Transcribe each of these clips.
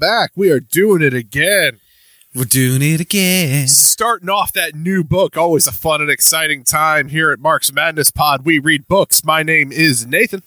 Back. We are doing it again. We're doing it again. Starting off that new book, always a fun and exciting time here at Marx Madness Pod. We read books. My name is Nathan,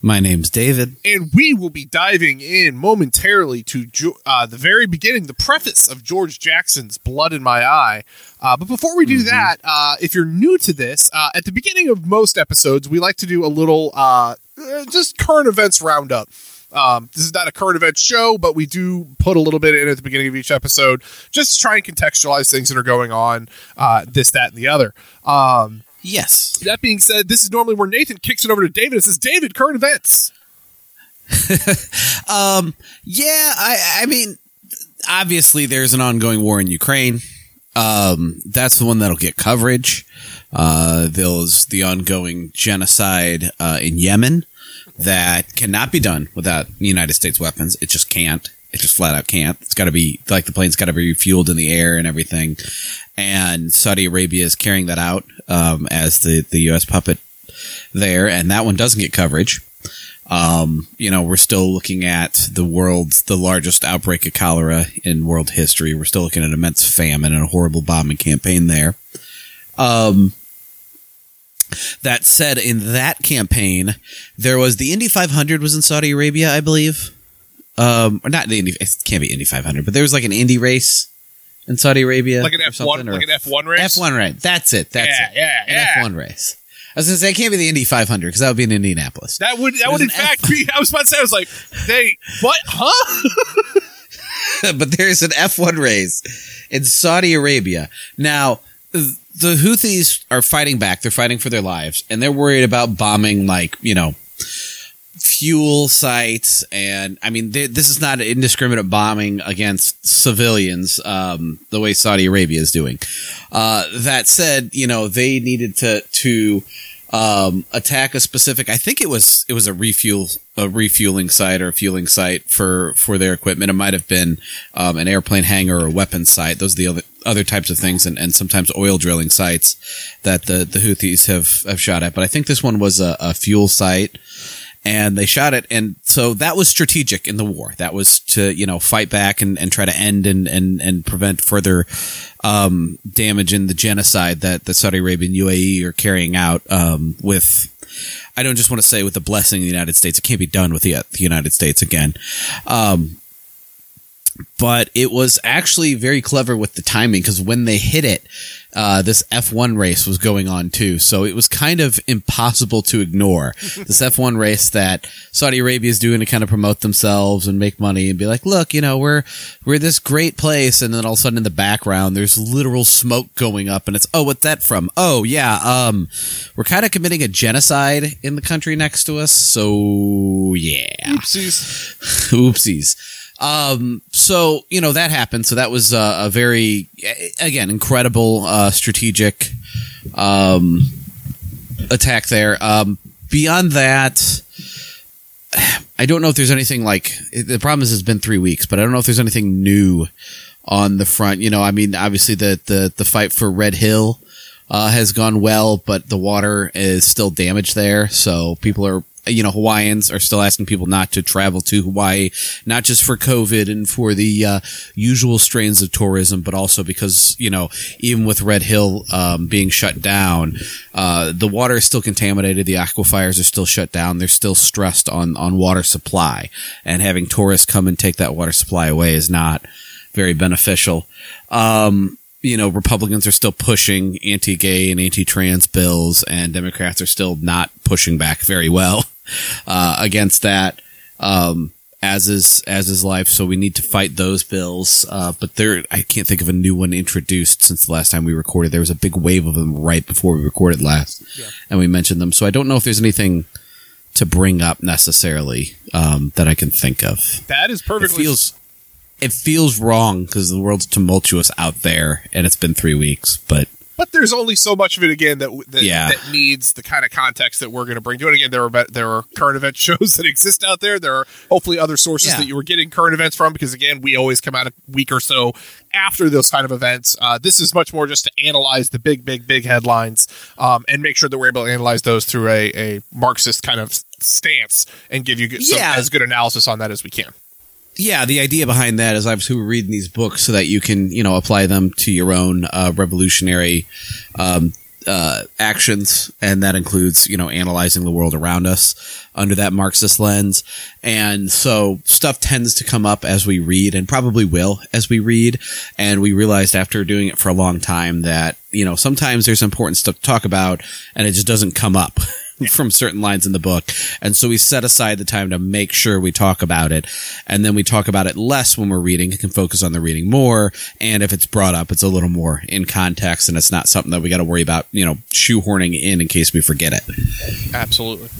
My name's David. and we will be diving in momentarily to uh, the very beginning, the preface of George Jackson's Blood in My Eye. Uh, but before we do that, uh, if you're new to this, uh, at the beginning of most episodes, we like to do a little uh, uh, just current events roundup. Um, this is not a current event show, but we do put a little bit in at the beginning of each episode just to try and contextualize things that are going on, uh, this, that, and the other. Um, Yes. that being said, this is normally where Nathan kicks it over to David and says, David, current events. Um. Yeah. I. I mean, obviously, there's an ongoing war in Ukraine. Um. That's the one that'll get coverage. Uh. There's the ongoing genocide uh, in Yemen that cannot be done without United States weapons. It just can't. It just flat out can't. It's got to be like the plane's got to be refueled in the air and everything. And Saudi Arabia is carrying that out um, as the the U.S. puppet there, and that one doesn't get coverage. Um, you know, we're still looking at the world's the largest outbreak of cholera in world history. We're still looking at immense famine and a horrible bombing campaign there. Um, that said, in that campaign, there was the Indy 500 was in Saudi Arabia, I believe. Um, or not the Indy, it can't be Indy 500, but there was like an Indy race in Saudi Arabia, Like an F1, or like an F1 race. F1 race. That's it. That's Yeah, it. yeah, an yeah. F1 race. I was gonna say it can't be the Indy 500 because that would be in Indianapolis. That would that would in fact be. I was about to say. I was like, "They what? Huh?" but there's an F1 race in Saudi Arabia. Now, the Houthis are fighting back. They're fighting for their lives, and they're worried about bombing, like, you know, fuel sites. And I mean, they, this is not an indiscriminate bombing against civilians, um, the way Saudi Arabia is doing. Uh, that said, you know, they needed to, to, um, attack a specific. I think it was it was a refuel a refueling site or a fueling site for for their equipment. It might have been um, an airplane hangar or a weapons site. Those are the other other types of things, and, and sometimes oil drilling sites that the the Houthis have have shot at. But I think this one was a, a fuel site. And they shot it, and so that was strategic in the war. That was to you know fight back and, and try to end and, and, and prevent further um, damage in the genocide that the Saudi Arabian UAE are carrying out um, with. I don't just want to say with the blessing of the United States. It can't be done with the, the United States again. Um, but it was actually very clever with the timing because when they hit it, uh, this F1 race was going on too. So it was kind of impossible to ignore this F1 race that Saudi Arabia is doing to kind of promote themselves and make money and be like, look, you know, we're, we're this great place. And then all of a sudden in the background, there's literal smoke going up and it's, oh, what's that from? Oh, yeah. Um, we're kind of committing a genocide in the country next to us. So yeah. Oopsies. Oopsies. Um, so you know that happened. So that was uh, a very, again, incredible uh, strategic um, attack there. Um, beyond that, I don't know if there's anything like. The problem is it's been three weeks, but I don't know if there's anything new on the front. You know, I mean, obviously the the the fight for Red Hill uh, has gone well, but the water is still damaged there. So people are, you know, Hawaiians are still asking people not to travel to Hawaii, not just for COVID and for the uh, usual strains of tourism, but also because, you know, even with Red Hill um, being shut down, uh, the water is still contaminated. The aquifers are still shut down. They're still stressed on, on water supply and having tourists come and take that water supply away is not very beneficial. Um, you know, Republicans are still pushing anti-gay and anti-trans bills, and Democrats are still not pushing back very well uh, against that. Um, as is as is life, so we need to fight those bills. Uh, but there, I can't think of a new one introduced since the last time we recorded. There was a big wave of them right before we recorded last, Yeah. and we mentioned them. So I don't know if there's anything to bring up necessarily um, that I can think of That is it perfectly. feels it feels wrong because the world's tumultuous out there and it's been three weeks but but there's only so much of it again that that, Yeah. that needs the kind of context that we're going to bring to it. Again, there are there are current event shows that exist out there. There are hopefully other sources Yeah. that you were getting current events from because again, we always come out a week or so after those kind of events. Uh, this is much more just to analyze the big, big, big headlines um, and make sure that we're able to analyze those through a, a Marxist kind of stance and give you some, Yeah. as good analysis on that as we can. Yeah, the idea behind that is obviously we're reading these books so that you can, you know, apply them to your own uh, revolutionary um, uh, actions, and that includes, you know, analyzing the world around us under that Marxist lens. And so stuff tends to come up as we read, and probably will as we read. And we realized after doing it for a long time that, you know, sometimes there's important stuff to talk about, and it just doesn't come up. from certain lines in the book. And so we set aside the time to make sure we talk about it. And then we talk about it less when we're reading and can focus on the reading more. And if it's brought up, it's a little more in context and it's not something that we got to worry about, you know, shoehorning in in case we forget it. Absolutely.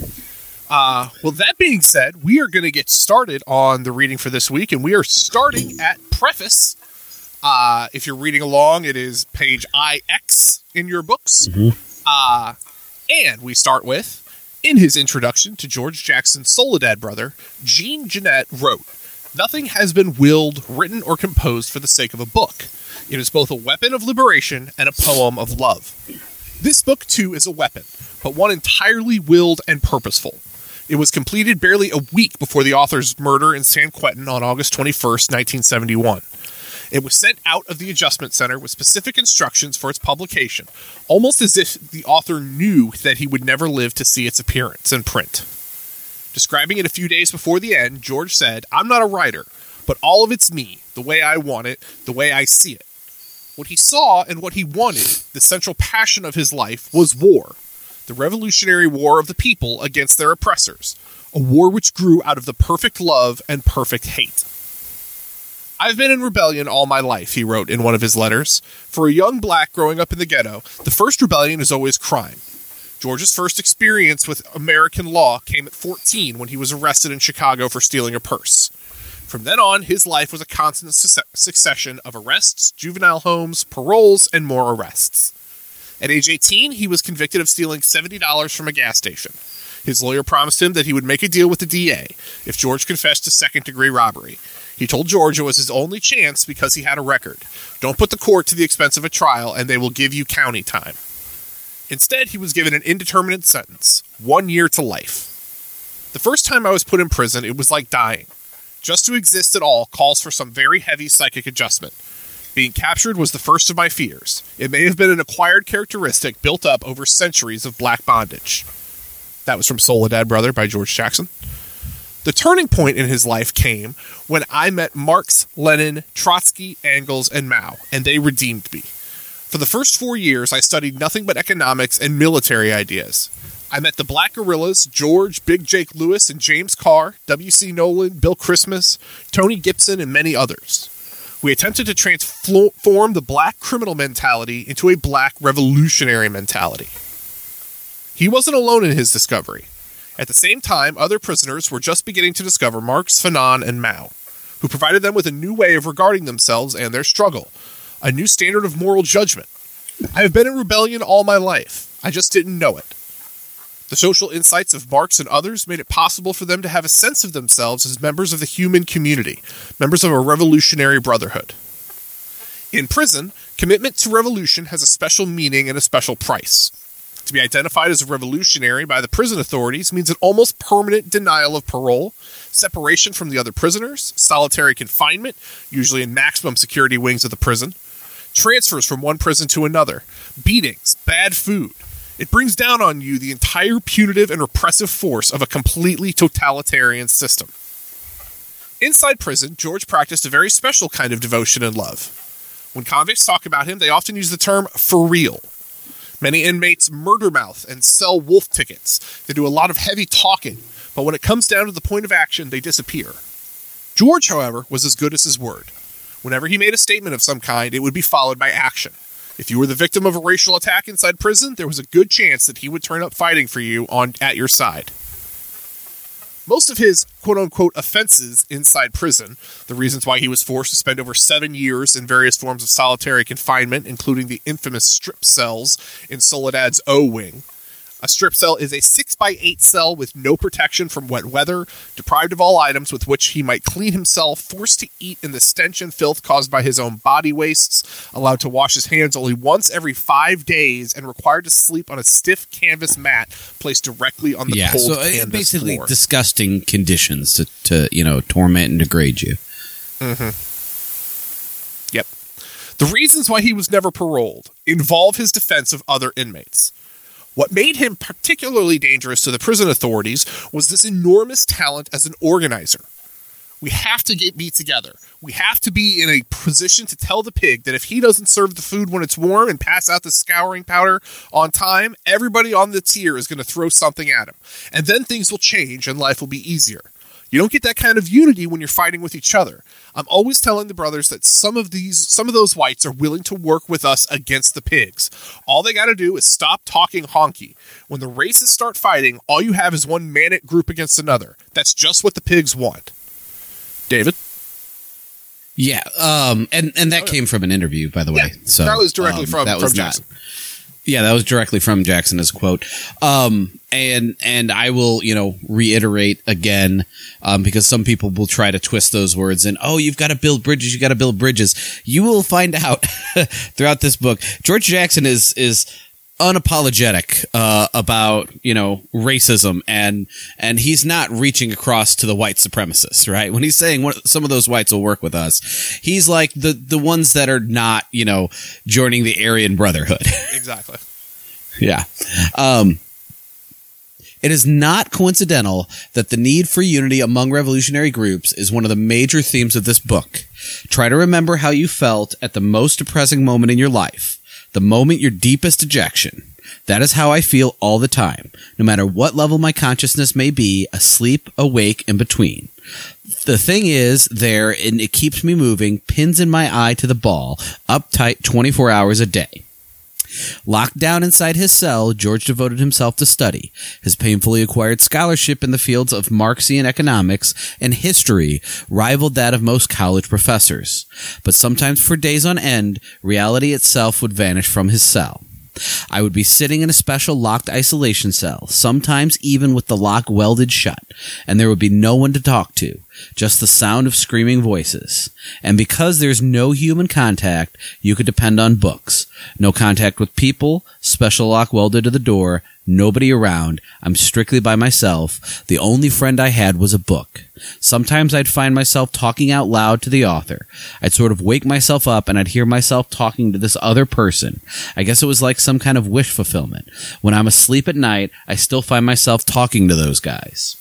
Uh, well, that being said, we are going to get started on the reading for this week, and we are starting at preface. Uh, if you're reading along, it is page IX in your books. Uh, and we start with, in his introduction to George Jackson's Soledad brother, Jean Genet wrote, Nothing has been willed, written, or composed for the sake of a book. It is both a weapon of liberation and a poem of love. This book, too, is a weapon, but one entirely willed and purposeful. It was completed barely a week before the author's murder in San Quentin on August 21st, 1971. It was sent out of the Adjustment Center with specific instructions for its publication, almost as if the author knew that he would never live to see its appearance in print. Describing it a few days before the end, George said, I'm not a writer, but all of it's me, the way I want it, the way I see it. What he saw and what he wanted, the central passion of his life, was war. The revolutionary war of the people against their oppressors. A war which grew out of the perfect love and perfect hate. I've been in rebellion all my life, he wrote in one of his letters. For a young black growing up in the ghetto, the first rebellion is always crime. George's first experience with American law came at 14 when he was arrested in Chicago for stealing a purse. From then on, his life was a constant su- succession of arrests, juvenile homes, paroles, and more arrests. At age 18, he was convicted of stealing $70 from a gas station. His lawyer promised him that he would make a deal with the DA if George confessed to second degree robbery. He told George it was his only chance because he had a record. Don't put the court to the expense of a trial, and they will give you county time. Instead, he was given an indeterminate sentence one year to life. The first time I was put in prison, it was like dying. Just to exist at all calls for some very heavy psychic adjustment. Being captured was the first of my fears. It may have been an acquired characteristic built up over centuries of black bondage. That was from Soledad Brother by George Jackson. The turning point in his life came when I met Marx, Lenin, Trotsky, Engels, and Mao, and they redeemed me. For the first four years, I studied nothing but economics and military ideas. I met the Black Guerrillas, George, Big Jake Lewis, and James Carr, W.C. Nolen, Bill Christmas, Tony Gibson, and many others. We attempted to transform the black criminal mentality into a black revolutionary mentality. He wasn't alone in his discovery. At the same time, other prisoners were just beginning to discover Marx, Fanon, and Mao, who provided them with a new way of regarding themselves and their struggle, a new standard of moral judgment. I have been in rebellion all my life. I just didn't know it. The social insights of Marx and others made it possible for them to have a sense of themselves as members of the human community, members of a revolutionary brotherhood. In prison, commitment to revolution has a special meaning and a special price. To be identified as a revolutionary by the prison authorities means an almost permanent denial of parole, separation from the other prisoners, solitary confinement, usually in maximum security wings of the prison, transfers from one prison to another, beatings, bad food. It brings down on you the entire punitive and repressive force of a completely totalitarian system. Inside prison, George practiced a very special kind of devotion and love. When convicts talk about him, they often use the term for real. Many inmates murder mouth and sell wolf tickets. They do a lot of heavy talking, but when it comes down to the point of action, they disappear. George, however, was as good as his word. Whenever he made a statement of some kind, it would be followed by action. If you were the victim of a racial attack inside prison, there was a good chance that he would turn up fighting for you on at your side. Most of his quote unquote offenses inside prison, the reasons why he was forced to spend over seven years in various forms of solitary confinement, including the infamous strip cells in Soledad's O Wing, A strip cell is a 6 by 8 cell with no protection from wet weather, deprived of all items with which he might clean himself, forced to eat in the stench and filth caused by his own body wastes, allowed to wash his hands only once every five days, and required to sleep on a stiff canvas mat placed directly on the yeah, cold so uh, canvas basically floor. disgusting conditions to, to you know torment and degrade you. Yep. The reasons why he was never paroled involve his defense of other inmates. What made him particularly dangerous to the prison authorities was this enormous talent as an organizer. We have to get be together. We have to be in a position to tell the pig that if he doesn't serve the food when it's warm and pass out the scouring powder on time, everybody on the tier is going to throw something at him. And then things will change and life will be easier. You don't get that kind of unity when you're fighting with each other. I'm always telling the brothers that some of these some of those whites are willing to work with us against the pigs. All they got to do is stop talking honky. When the races start fighting, all you have is one manic group against another. That's just what the pigs want. David? Yeah, um, and and that Oh, yeah. came from an interview, by the way. Yeah, so that was directly um, from- that from was not- Jackson. Yeah, that was directly from Jackson as a quote. Um, and and I will you know reiterate again um, because some people will try to twist those words and oh you've got to build bridges, you got to build bridges. You will find out throughout this book. George Jackson is is unapologetic uh, about you know racism and and he's not reaching across to the white supremacists right when he's saying what, some of those whites will work with us he's like the the ones that are not you know joining the Aryan Brotherhood Exactly. yeah. Um, it is not coincidental that the need for unity among revolutionary groups is one of the major themes of this book. Try to remember how you felt at the most depressing moment in your life, the moment your deepest dejection. That is how I feel all the time, no matter what level my consciousness may be, asleep, awake, in between. The thing is there, and it keeps me moving, pins in my eye to the ball, uptight 24 hours a day. Locked down inside his cell, George devoted himself to study. His painfully acquired scholarship in the fields of Marxian economics and history rivaled that of most college professors. But sometimes for days on end, reality itself would vanish from his cell. I would be sitting in a special locked isolation cell, sometimes even with the lock welded shut, and there would be no one to talk to, just the sound of screaming voices. And because there's no human contact, you could depend on books. No contact with people, special lock welded to the door, nobody around. I'm strictly by myself. The only friend I had was a book. Sometimes I'd find myself talking out loud to the author. I'd sort of wake myself up and I'd hear myself talking to this other person. I guess it was like some kind of wish fulfillment. When I'm asleep at night, I still find myself talking to those guys.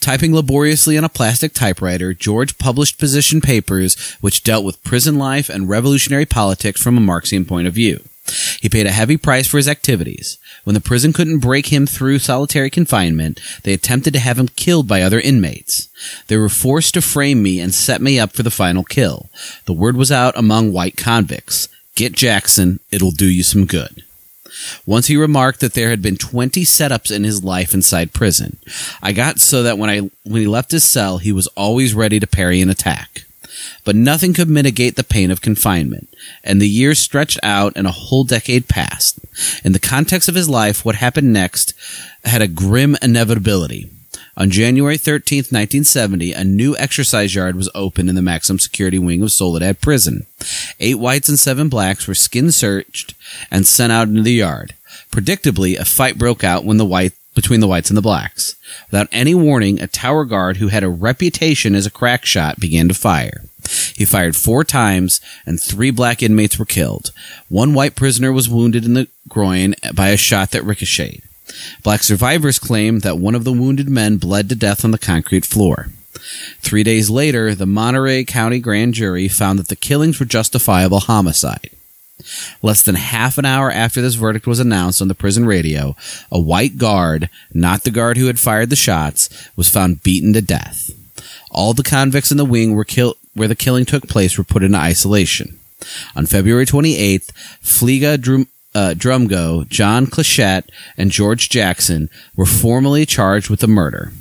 Typing laboriously on a plastic typewriter, George published position papers which dealt with prison life and revolutionary politics from a Marxian point of view. He paid a heavy price for his activities. When the prison couldn't break him through solitary confinement, they attempted to have him killed by other inmates. They were forced to frame me and set me up for the final kill. The word was out among white convicts. Get Jackson, it'll do you some good. Once he remarked that there had been 20 setups in his life inside prison. I got so that when I when he left his cell, he was always ready to parry an attack. But nothing could mitigate the pain of confinement, and the years stretched out and a whole decade passed. In the context of his life, what happened next had a grim inevitability. On January 13th, 1970, a new exercise yard was opened in the maximum security wing of Soledad Prison. Eight whites and seven blacks were skin searched and sent out into the yard. Predictably, a fight broke out when the white between the whites and the blacks. Without any warning, a tower guard who had a reputation as a crack shot began to fire. He fired four times, and three black inmates were killed. One white prisoner was wounded in the groin by a shot that ricocheted. Black survivors claim that one of the wounded men bled to death on the concrete floor. Three days later, the Monterey County grand jury found that the killings were justifiable homicide. Less than half an hour after this verdict was announced on the prison radio, a white guard, not the guard who had fired the shots, was found beaten to death. All the convicts in the wing were kill- where the killing took place were put into isolation. On February 28th, Fleeta Drum- uh, Drumgo, John Clutchette, and George Jackson were formally charged with the murder.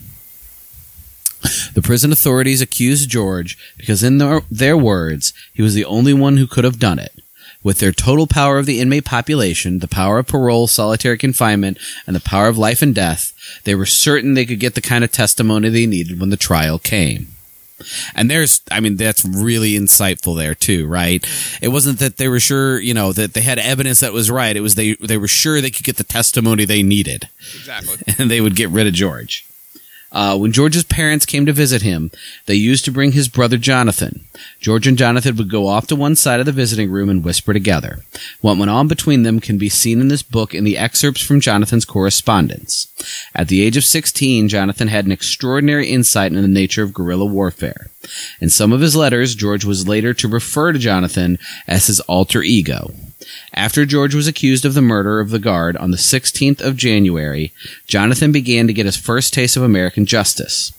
The prison authorities accused George because, in their, their words, he was the only one who could have done it. With their total power of the inmate population, the power of parole, solitary confinement, and the power of life and death, they were certain they could get the kind of testimony they needed when the trial came. And there's, I mean, that's really insightful there too, right? It wasn't that they were sure, you know, that they had evidence that was right. It was they, they were sure they could get the testimony they needed. Exactly. And they would get rid of George. Uh, when George's parents came to visit him, they used to bring his brother Jonathan. George and Jonathan would go off to one side of the visiting room and whisper together. What went on between them can be seen in this book in the excerpts from Jonathan's correspondence. At the age of 16, Jonathan had an extraordinary insight into the nature of guerrilla warfare. In some of his letters, George was later to refer to Jonathan as his alter ego. After George was accused of the murder of the guard on the 16th of January, Jonathan began to get his first taste of American justice.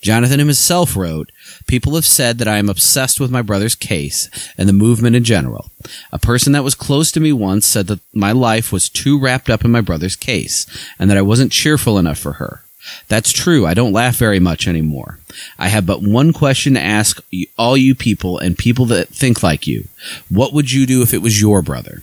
Jonathan himself wrote, People have said that I am obsessed with my brother's case and the movement in general. A person that was close to me once said that my life was too wrapped up in my brother's case and that I wasn't cheerful enough for her. That's true. I don't laugh very much anymore. I have but one question to ask all you people and people that think like you. What would you do if it was your brother?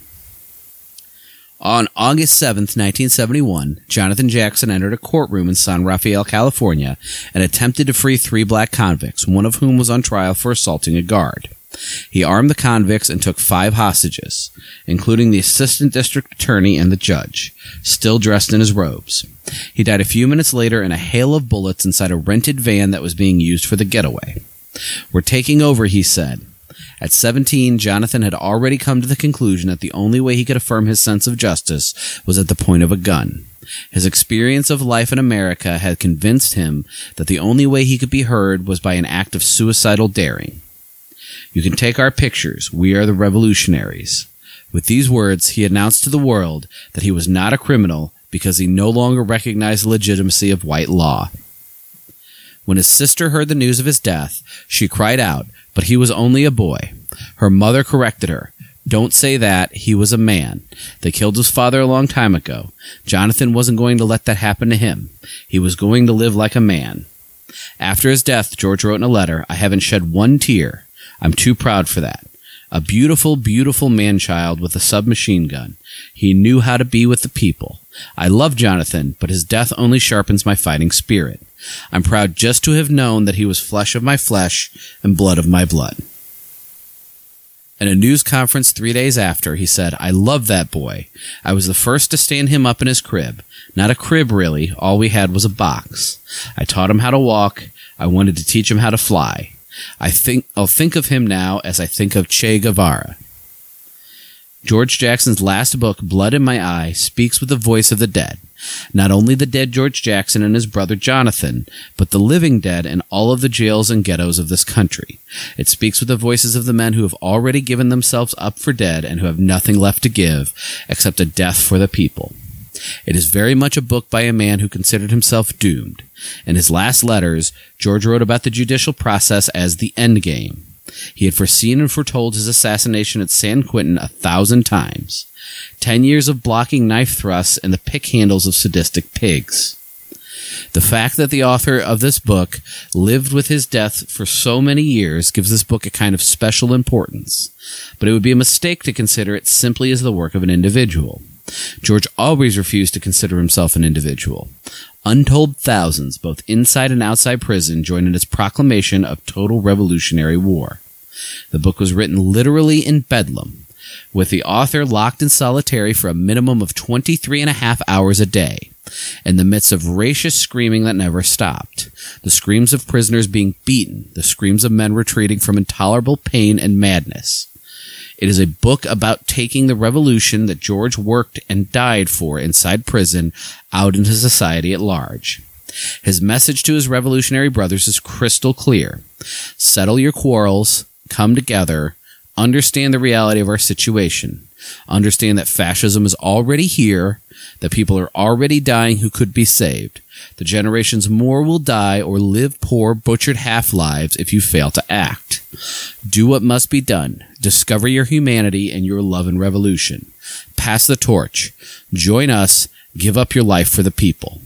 On August 7th, 1971, Jonathan Jackson entered a courtroom in San Rafael, California, and attempted to free three black convicts, one of whom was on trial for assaulting a guard. He armed the convicts and took five hostages, including the assistant district attorney and the judge, still dressed in his robes. He died a few minutes later in a hail of bullets inside a rented van that was being used for the getaway. We're taking over, he said. At 17, Jonathan had already come to the conclusion that the only way he could affirm his sense of justice was at the point of a gun. His experience of life in America had convinced him that the only way he could be heard was by an act of suicidal daring. You can take our pictures. We are the revolutionaries. With these words, he announced to the world that he was not a criminal because he no longer recognized the legitimacy of white law. When his sister heard the news of his death, she cried out, but he was only a boy. Her mother corrected her. Don't say that. He was a man. They killed his father a long time ago. Jonathan wasn't going to let that happen to him. He was going to live like a man. After his death, George wrote in a letter, I haven't shed one tear. I'm too proud for that. A beautiful, beautiful man child with a submachine gun. He knew how to be with the people. I love Jonathan, but his death only sharpens my fighting spirit. I'm proud just to have known that he was flesh of my flesh and blood of my blood. In a news conference three days after, he said, I love that boy. I was the first to stand him up in his crib. Not a crib, really. All we had was a box. I taught him how to walk. I wanted to teach him how to fly. I think I'll think of him now as I think of Che Guevara. George Jackson's last book, Blood in My Eye, speaks with the voice of the dead. Not only the dead George Jackson and his brother Jonathan, but the living dead in all of the jails and ghettos of this country. It speaks with the voices of the men who have already given themselves up for dead and who have nothing left to give except a death for the people. It is very much a book by a man who considered himself doomed. In his last letters, George wrote about the judicial process as the end game. He had foreseen and foretold his assassination at San Quentin a thousand times. Ten years of blocking knife thrusts and the pick handles of sadistic pigs. The fact that the author of this book lived with his death for so many years gives this book a kind of special importance, but it would be a mistake to consider it simply as the work of an individual. George always refused to consider himself an individual. Untold thousands, both inside and outside prison, joined in his proclamation of total revolutionary war. The book was written literally in bedlam, with the author locked in solitary for a minimum of 23 and a half hours a day, in the midst of raucous screaming that never stopped. The screams of prisoners being beaten, the screams of men retreating from intolerable pain and madness. It is a book about taking the revolution that George worked and died for inside prison out into society at large. His message to his revolutionary brothers is crystal clear. Settle your quarrels, come together, understand the reality of our situation, understand that fascism is already here, that people are already dying who could be saved. The generations more will die or live poor, butchered half lives if you fail to act. Do what must be done. Discover your humanity and your love and revolution. Pass the torch. Join us. Give up your life for the people.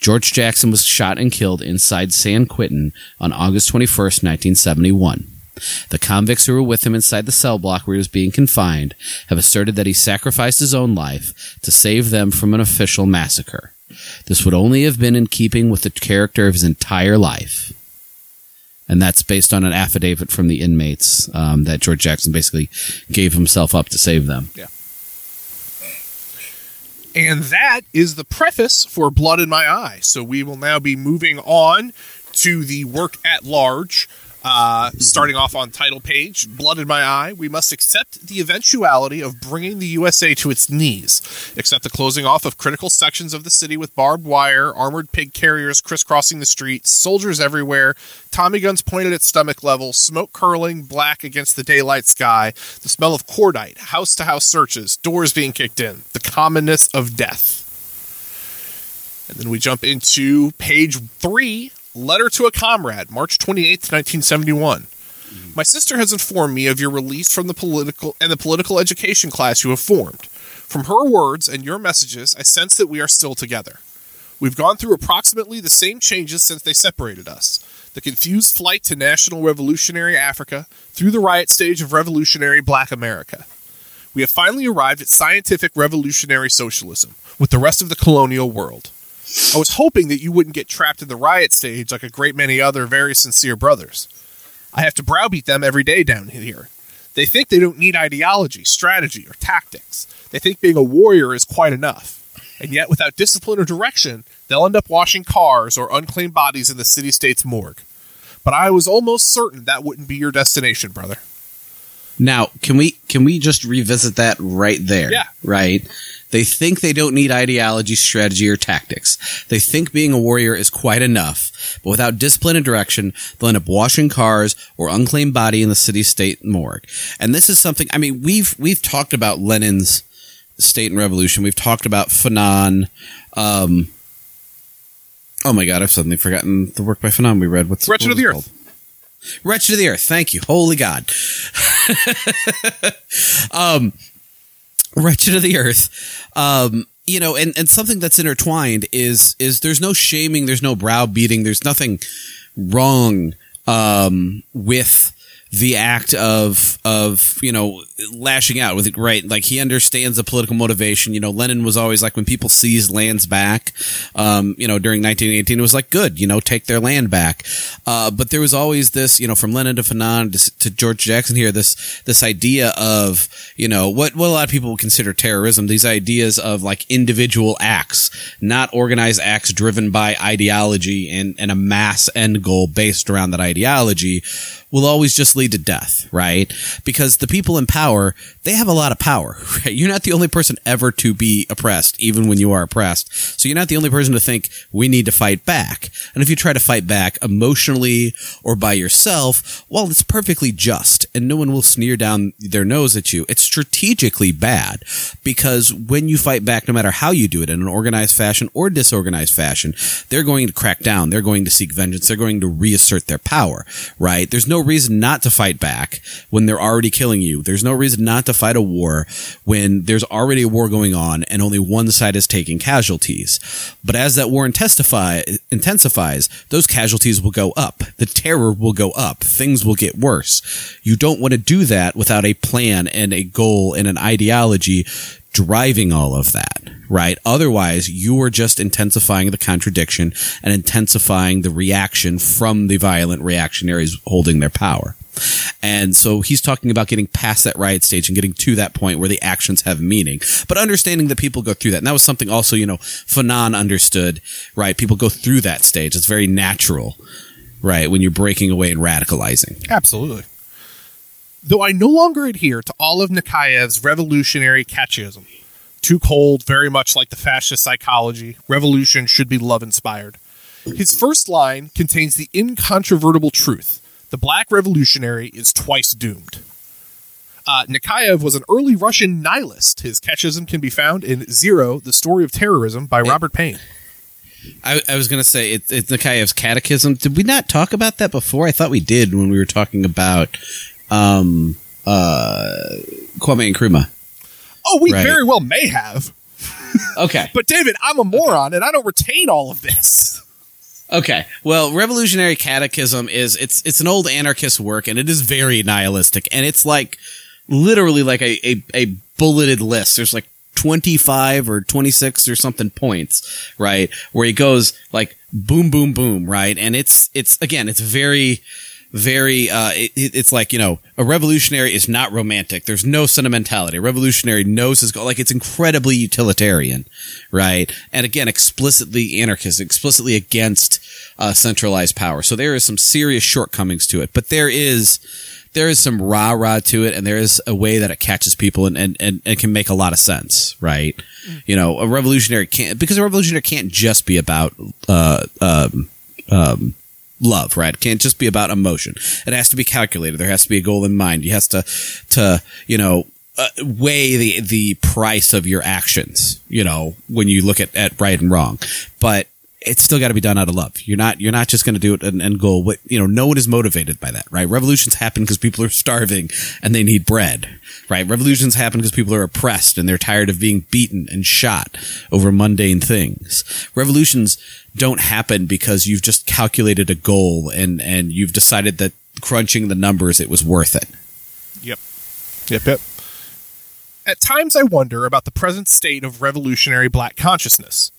George Jackson was shot and killed inside San Quentin on August 21st, 1971. The convicts who were with him inside the cell block where he was being confined have asserted that he sacrificed his own life to save them from an official massacre. This would only have been in keeping with the character of his entire life. And that's based on an affidavit from the inmates um, that George Jackson basically gave himself up to save them. Yeah. And that is the preface for Blood in My Eye. So we will now be moving on to the work at large. Uh, starting off on title page, Blood in My Eye, we must accept the eventuality of bringing the USA to its knees, accept the closing off of critical sections of the city with barbed wire, armored pig carriers crisscrossing the streets, soldiers everywhere, Tommy guns pointed at stomach level, smoke curling black against the daylight sky, the smell of cordite, house to house searches, doors being kicked in, the commonness of death. And then we jump into page three Letter to a Comrade, March 28th, 1971. My sister has informed me of your release from the political and the political education class you have formed. From her words and your messages, I sense that we are still together. We've gone through approximately the same changes since they separated us. The confused flight to national revolutionary Africa through the riot stage of revolutionary black America. We have finally arrived at scientific revolutionary socialism with the rest of the colonial world. I was hoping that you wouldn't get trapped in the riot stage like a great many other very sincere brothers. I have to browbeat them every day down here. They think they don't need ideology, strategy, or tactics. They think being a warrior is quite enough. And yet, without discipline or direction, they'll end up washing cars or unclaimed bodies in the city state's morgue. But I was almost certain that wouldn't be your destination, brother. Now, can we can we just revisit that right there? Yeah. Right. They think they don't need ideology, strategy, or tactics. They think being a warrior is quite enough, but without discipline and direction, they'll end up washing cars or unclaimed body in the city state morgue. And this is something. I mean, we've we've talked about Lenin's State and Revolution. We've talked about Fanon. Um, oh my God, I've suddenly forgotten the work by Fanon we read. What's Wretched what of the it Earth. Wretched of the Earth. Thank you. Holy God. um, Wretched of the Earth. Um, you know, and, and something that's intertwined is is there's no shaming, there's no browbeating, there's nothing wrong um, with the act of of you know lashing out with it right? Like he understands the political motivation. You know lenin was always like when people seized lands back um, you know during 1918 it was like good you know take their land back. Uh, but there was always this you know from lenin to fanon to, to george jackson here this this idea of you know what what a lot of people would consider terrorism these ideas of like individual acts not organized acts driven by ideology and and a mass end goal based around that ideology will always just lead to death, right? Because the people in power, they have a lot of power, right? You're not the only person ever to be oppressed, even when you are oppressed. So you're not the only person to think we need to fight back. And if you try to fight back emotionally or by yourself, well, it's perfectly just and no one will sneer down their nose at you. It's strategically bad because when you fight back, no matter how you do it in an organized fashion or disorganized fashion, they're going to crack down. They're going to seek vengeance. They're going to reassert their power, right? There's no reason not to fight back when they're already killing you. There's no reason not to fight a war when there's already a war going on and only one side is taking casualties. But as that war intensifies, those casualties will go up. The terror will go up. Things will get worse. You don't want to do that without a plan and a goal and an ideology driving all of that, right? Otherwise, you are just intensifying the contradiction and intensifying the reaction from the violent reactionaries holding their power. And so he's talking about getting past that riot stage and getting to that point where the actions have meaning, but understanding that people go through that. And that was something also, you know, Fanon understood, right? People go through that stage. It's very natural, right? When you're breaking away and radicalizing. Absolutely. Though I no longer adhere to all of Nechayev's revolutionary catchism. Too cold, very much like the fascist psychology. Revolution should be love inspired. His first line contains the incontrovertible truth the black revolutionary is twice doomed. Uh, Nechayev was an early Russian nihilist. His catchism can be found in Zero, The Story of Terrorism by Robert Payne. I, I was going to say it, it's Nechayev's Catechism. Did we not talk about that before? I thought we did when we were talking about um, uh, Kwame Nkrumah. Oh, we Right. very well may have. Okay. But David, I'm a moron and I don't retain all of this. Okay. Well, Revolutionary Catechism is it's it's an old anarchist work and it is very nihilistic and it's like literally like a a, a bulleted list. There's like 25 or 26 or something points, right? Where he goes like boom boom boom, right? And it's it's again, it's very very uh it, it's like you know a revolutionary is not romantic. There's no sentimentality. A revolutionary knows his goal like it's incredibly utilitarian right? And again explicitly anarchist explicitly against uh, centralized power. So there is some serious shortcomings to it. But there is there is some rah rah to it and there is a way that it catches people and and, and, and can make a lot of sense right? You know a revolutionary can't because a revolutionary can't just be about uh um um love, right? It can't just be about emotion. It has to be calculated. There has to be a goal in mind. You has to, to, you know, uh, weigh the, the price of your actions, you know, when you look at, at right and wrong. But it's still got to be done out of love. You're not, you're not just going to do it and, and goal. What, you know, no one is motivated by that, right? Revolutions happen because people are starving and they need bread, right? Revolutions happen because people are oppressed and they're tired of being beaten and shot over mundane things. Revolutions don't happen because you've just calculated a goal and, and you've decided that crunching the numbers, it was worth it. Yep. Yep, yep. At times I wonder about the present state of revolutionary black consciousness.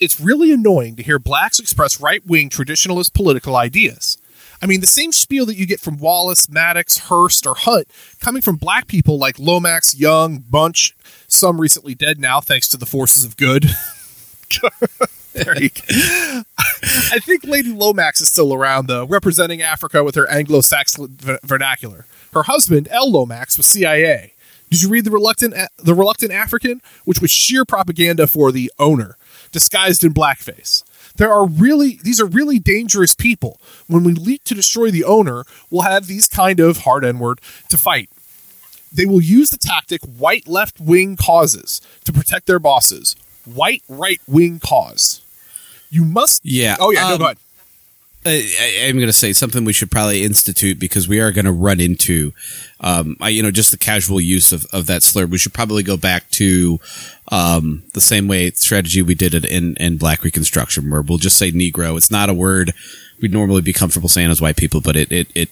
It's really annoying to hear blacks express right wing traditionalist political ideas. I mean, the same spiel that you get from Wallace, Maddox, Hearst, or Hunt coming from black people like Lomax, Young, Bunche, some recently dead now thanks to the forces of good. I think Lady Lomax is still around, though, representing Africa with her Anglo Saxon vernacular. Her husband, L. Lomax, was CIA. Did you read the reluctant the reluctant African, which was sheer propaganda for the owner, disguised in blackface? There are really these are really dangerous people. When we leap to destroy the owner, we'll have these kind of hard N word to fight. They will use the tactic white left wing causes to protect their bosses. White right wing cause. You must. Yeah. Oh yeah. Um, no, go ahead. I, I'm going to say something we should probably institute because we are going to run into, um, I, you know, just the casual use of, of that slur. We should probably go back to, um, the same way strategy we did it in, in Black Reconstruction, where we'll just say Negro. It's not a word we'd normally be comfortable saying as white people, but it, it, it,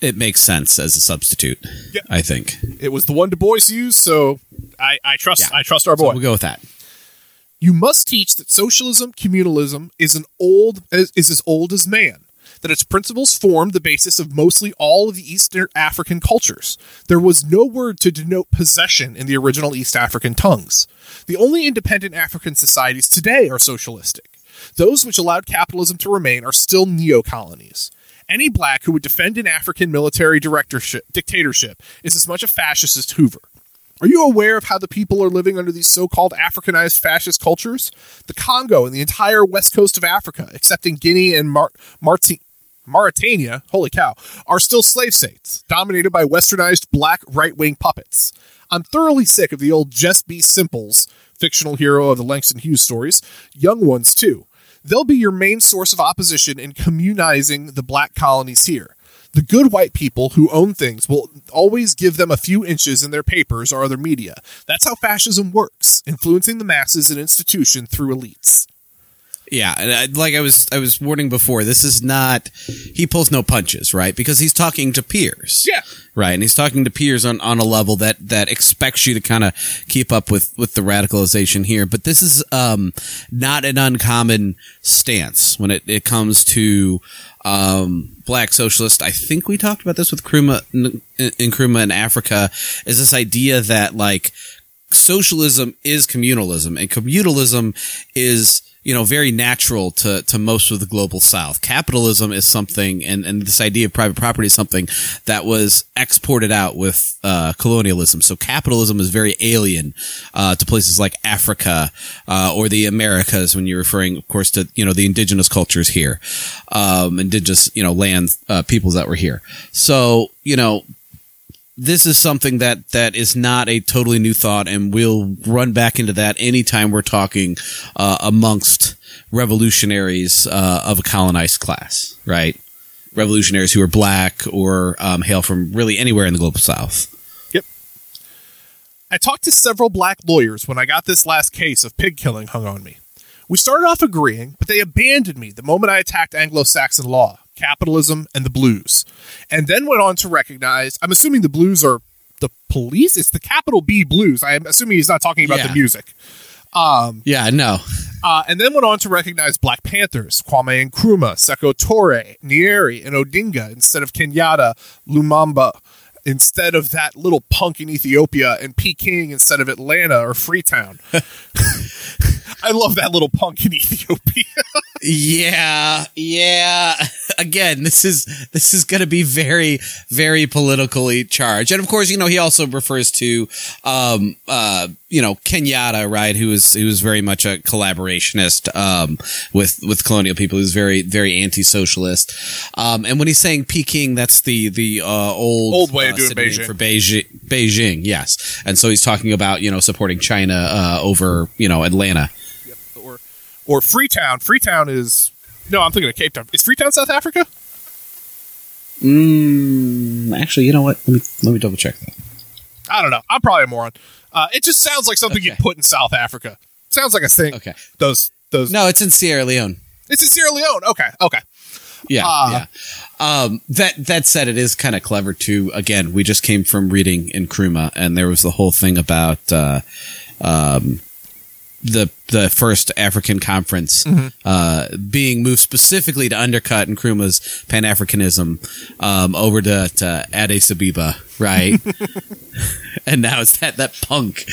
it makes sense as a substitute. Yeah. I think. It was the one Du Bois used, so I, I trust. Yeah. I trust our So boy. we'll go with that. You must teach that socialism, communalism is an old is, as old as man. That its principles formed the basis of mostly all of the East African cultures. There was no word to denote possession in the original East African tongues. The only independent African societies today are socialistic. Those which allowed capitalism to remain are still neo colonies. Any black who would defend an African military directorship, dictatorship is as much a fascist as Hoover. Are you aware of how the people are living under these so called Africanized fascist cultures? The Congo and the entire west coast of Africa, excepting Guinea and Mar- Marti- Mauritania, holy cow, are still slave states, dominated by westernized black right wing puppets. I'm thoroughly sick of the old Jess B. Simples, fictional hero of the Langston Hughes stories, young ones too. They'll be your main source of opposition in communizing the black colonies here. The good white people who own things will always give them a few inches in their papers or other media. That's how fascism works, influencing the masses and institution through elites. Yeah, and I, like I was, I was warning before. This is not. He pulls no punches, right? Because he's talking to peers. Yeah. right, and he's talking to peers on, on a level that that expects you to kind of keep up with with the radicalization here. But this is um not an uncommon stance when it it comes to um black socialist. I think we talked about this with Nkrumah in, in Nkrumah in Africa. Is this idea that like socialism is communalism and communalism is you know very natural to to most of the global south. Capitalism is something and and this idea of private property is something that was exported out with uh, colonialism. So capitalism is very alien uh, to places like africa uh, or the americas when you're referring of course to you know the indigenous cultures here um, indigenous you know land uh, peoples that were here. So you know this is something that that is not a totally new thought, and we'll run back into that anytime we're talking uh, amongst revolutionaries uh, of a colonized class, right? Revolutionaries who are black or um, hail from really anywhere in the global south. Yep. I talked to several black lawyers when I got this last case of pig killing hung on me. We started off agreeing, but they abandoned me the moment I attacked Anglo Saxon law, capitalism, and the blues. And then went on to recognize I'm assuming the blues are the police? It's the capital B blues. I'm assuming he's not talking about Yeah. the music. Um, Yeah, no. uh, and then went on to recognize Black Panthers, Kwame Nkrumah, Sekou Toure, Nyerere, and Odinga instead of Kenyatta, Lumumba instead of that little punk in Ethiopia, and Peking instead of Atlanta or Freetown. I love that little punk in Ethiopia. Yeah, yeah. Again, this is this is going to be very, very politically charged, and of course, you know, he also refers to, um, uh, you know, Kenyatta, right? Who is who is very much a collaborationist, um, with with colonial people. Who's very, very anti-socialist. Um, and when he's saying Peking, that's the the uh, old Old way of uh, doing synonym Beijing. for Beijing. Beijing, yes. And so he's talking about you know supporting China uh, over you know Atlanta. Or, Freetown. Freetown is. No, I'm thinking of Cape Town. Is Freetown South Africa? Mm, actually, you know what? Let me let me double check that. I don't know. I'm probably a moron. Uh, it just sounds like something Okay. you'd put in South Africa. Sounds like a thing. Okay. Those those. No, it's in Sierra Leone. It's in Sierra Leone. Okay. Okay. Yeah, Ah. yeah. Um, that that said, it is kind of clever too. Again, we just came from reading Nkrumah, and there was the whole thing about uh, um, the the first African conference uh, being moved specifically to undercut Nkrumah's Pan Africanism um, over to, to Addis Ababa, right? and now it's that that punk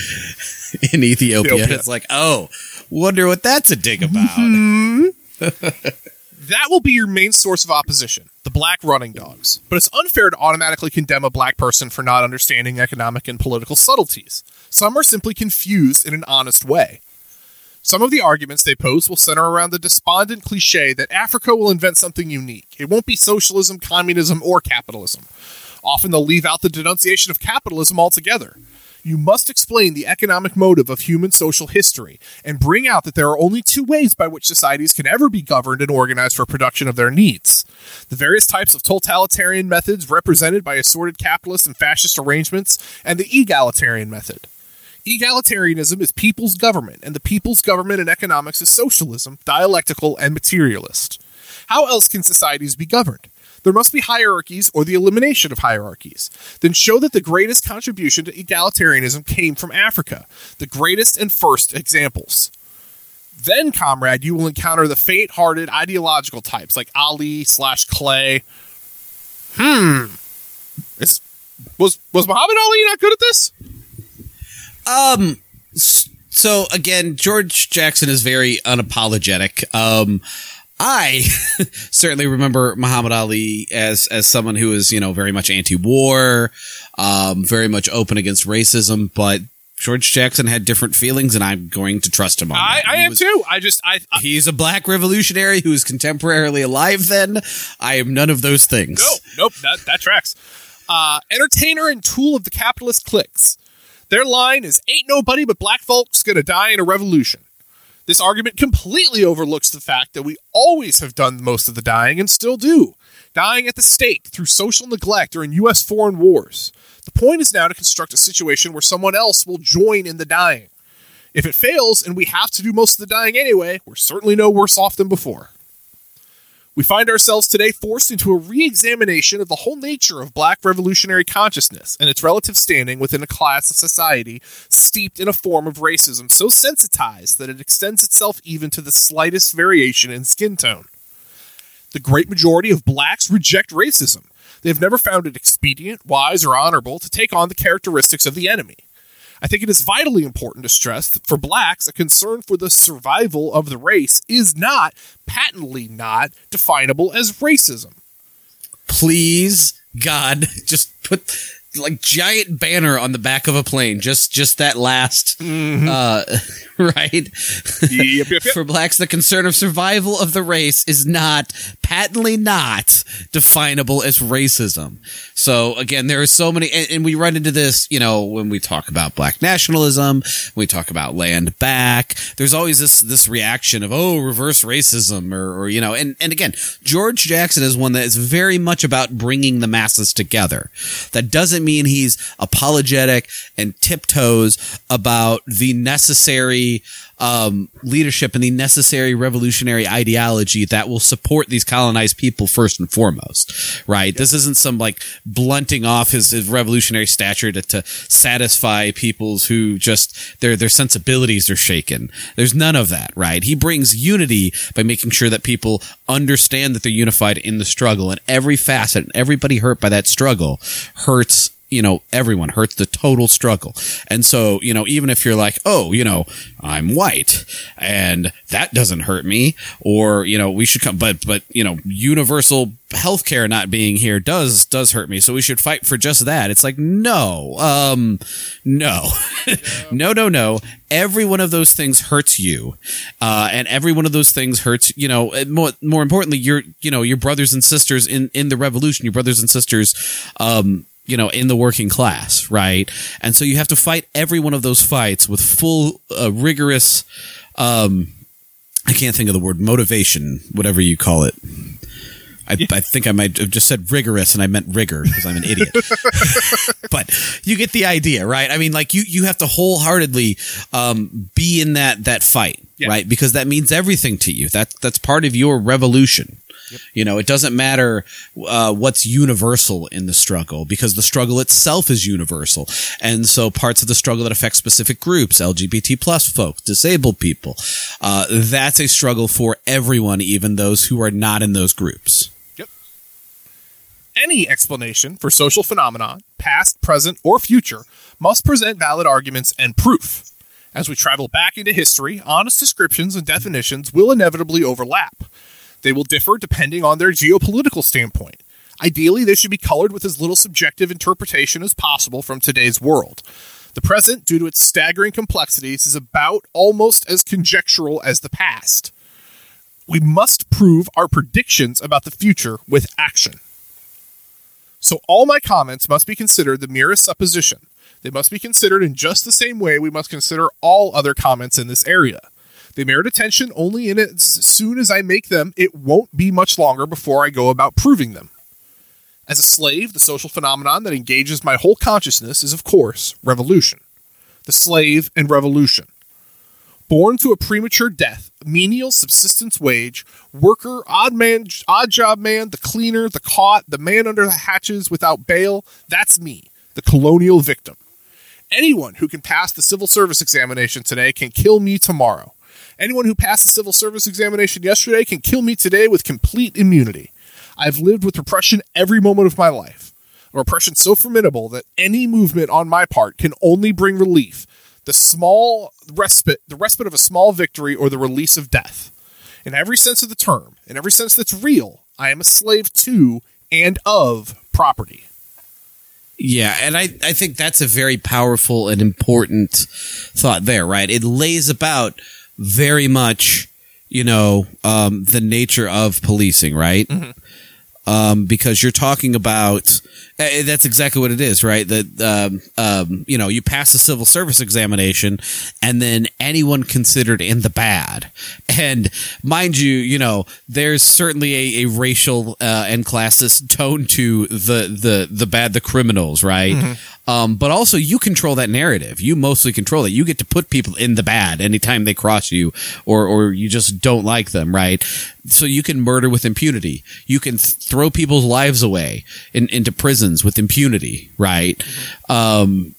in Ethiopia. Ethiopia. It's like, oh, wonder what that's a dig about. That will be your main source of opposition, the black running dogs. But it's unfair to automatically condemn a black person for not understanding economic and political subtleties. Some are simply confused in an honest way. Some of the arguments they pose will center around the despondent cliche that Africa will invent something unique. It won't be socialism, communism, or capitalism. Often they'll leave out the denunciation of capitalism altogether. You must explain the economic motive of human social history and bring out that there are only two ways by which societies can ever be governed and organized for production of their needs. The various types of totalitarian methods represented by assorted capitalist and fascist arrangements, and the egalitarian method. Egalitarianism is people's government, and the people's government in economics is socialism, dialectical, and materialist. How else can societies be governed? There must be hierarchies or the elimination of hierarchies. Then show that the greatest contribution to egalitarianism came from Africa, the greatest and first examples. Then, comrade, you will encounter the faint hearted ideological types like Ali slash Clay. Hmm. Is, was, was Muhammad Ali not good at this? Um. So again, George Jackson is very unapologetic. Um, I certainly remember Muhammad Ali as as someone who is you know very much anti-war, um, very much open against racism, but. George Jackson had different feelings, and I'm going to trust him on I, that. I am was- too. I just, I, I He's a black revolutionary who is contemporarily alive. Then I am none of those things. No, nope, that, that tracks. Uh, entertainer and tool of the capitalist cliques. Their line is Ain't nobody but black folks gonna die in a revolution. This argument completely overlooks the fact that we always have done most of the dying and still do, dying at the stake through social neglect or in U.S. foreign wars. The point is now to construct a situation where someone else will join in the dying. If it fails and we have to do most of the dying anyway, we're certainly no worse off than before. We find ourselves today forced into a re examination of the whole nature of black revolutionary consciousness and its relative standing within a class of society steeped in a form of racism so sensitized that it extends itself even to the slightest variation in skin tone. The great majority of blacks reject racism. They have never found it expedient, wise, or honorable to take on the characteristics of the enemy. I think it is vitally important to stress that for blacks, a concern for the survival of the race is not, patently not, definable as racism. please god just put like giant banner on the back of a plane just just that last uh right yep, yep, yep. for blacks the concern of survival of the race is not patently not definable as racism. So again there are so many and, and we run into this you know when we talk about black nationalism we talk about land back there's always this this reaction of oh reverse racism or, or you know and and again george jackson is one that is very much about bringing the masses together. That doesn't mean he's apologetic and tiptoes about the necessary um, leadership and the necessary revolutionary ideology that will support these colonized people first and foremost, right? This isn't some like blunting off his, his revolutionary stature to, to satisfy people's who just their their sensibilities are shaken. There's none of that, right? He brings unity by making sure that people understand that they're unified in the struggle, and every facet, and everybody hurt by that struggle hurts you know, everyone hurts the total struggle. And so, you know, even if you're like, oh, you know, I'm white and that doesn't hurt me, or, you know, we should come, but, but, you know, universal healthcare not being here does, does hurt me. So we should fight for just that. It's like, no, um, no, no, no, no. Every one of those things hurts you. Uh, and every one of those things hurts, you know, more, more importantly, your, you know, your brothers and sisters in, in the revolution, your brothers and sisters, um, you know, in the working class, right? And so you have to fight every one of those fights with full, uh, rigorous, um, I can't think of the word motivation, whatever you call it. I, I, think I might have just said rigorous and I meant rigor because I'm an idiot. but you get the idea, right? I mean, like you, you have to wholeheartedly, um, be in that, that fight, yeah. right? Because that means everything to you. That, that's part of your revolution. You know, it doesn't matter uh, what's universal in the struggle because the struggle itself is universal. And so parts of the struggle that affect specific groups, LGBT plus folks, disabled people, uh, that's a struggle for everyone, even those who are not in those groups. Yep. Any explanation for social phenomenon, past, present, or future, must present valid arguments and proof. As we travel back into history, honest descriptions and definitions will inevitably overlap. They will differ depending on their geopolitical standpoint. Ideally, they should be colored with as little subjective interpretation as possible from today's world. The present, due to its staggering complexities, is about almost as conjectural as the past. We must prove our predictions about the future with action. So, all my comments must be considered the merest supposition. They must be considered in just the same way we must consider all other comments in this area. They merit attention only in as soon as I make them. It won't be much longer before I go about proving them. As a slave, the social phenomenon that engages my whole consciousness is, of course, revolution. The slave and revolution. Born to a premature death, menial subsistence wage, worker, odd man, odd job man, the cleaner, the caught, the man under the hatches without bail, that's me, the colonial victim. Anyone who can pass the civil service examination today can kill me tomorrow. Anyone who passed the civil service examination yesterday can kill me today with complete immunity. I've lived with repression every moment of my life. A repression so formidable that any movement on my part can only bring relief, the small respite, the respite of a small victory or the release of death. In every sense of the term, in every sense that's real, I am a slave to and of property. Yeah, and I, I think that's a very powerful and important thought there, right? It lays about very much, you know, um, the nature of policing, right? Mm-hmm. Um, because you're talking about uh, that's exactly what it is, right? That um, um, you know, you pass a civil service examination, and then anyone considered in the bad. And mind you, you know, there's certainly a, a racial uh, and classist tone to the the the bad, the criminals, right? Mm-hmm. Um, but also you control that narrative. You mostly control it. You get to put people in the bad anytime they cross you or, or you just don't like them, right? So you can murder with impunity. You can th- throw people's lives away in, into prisons with impunity, right? Um,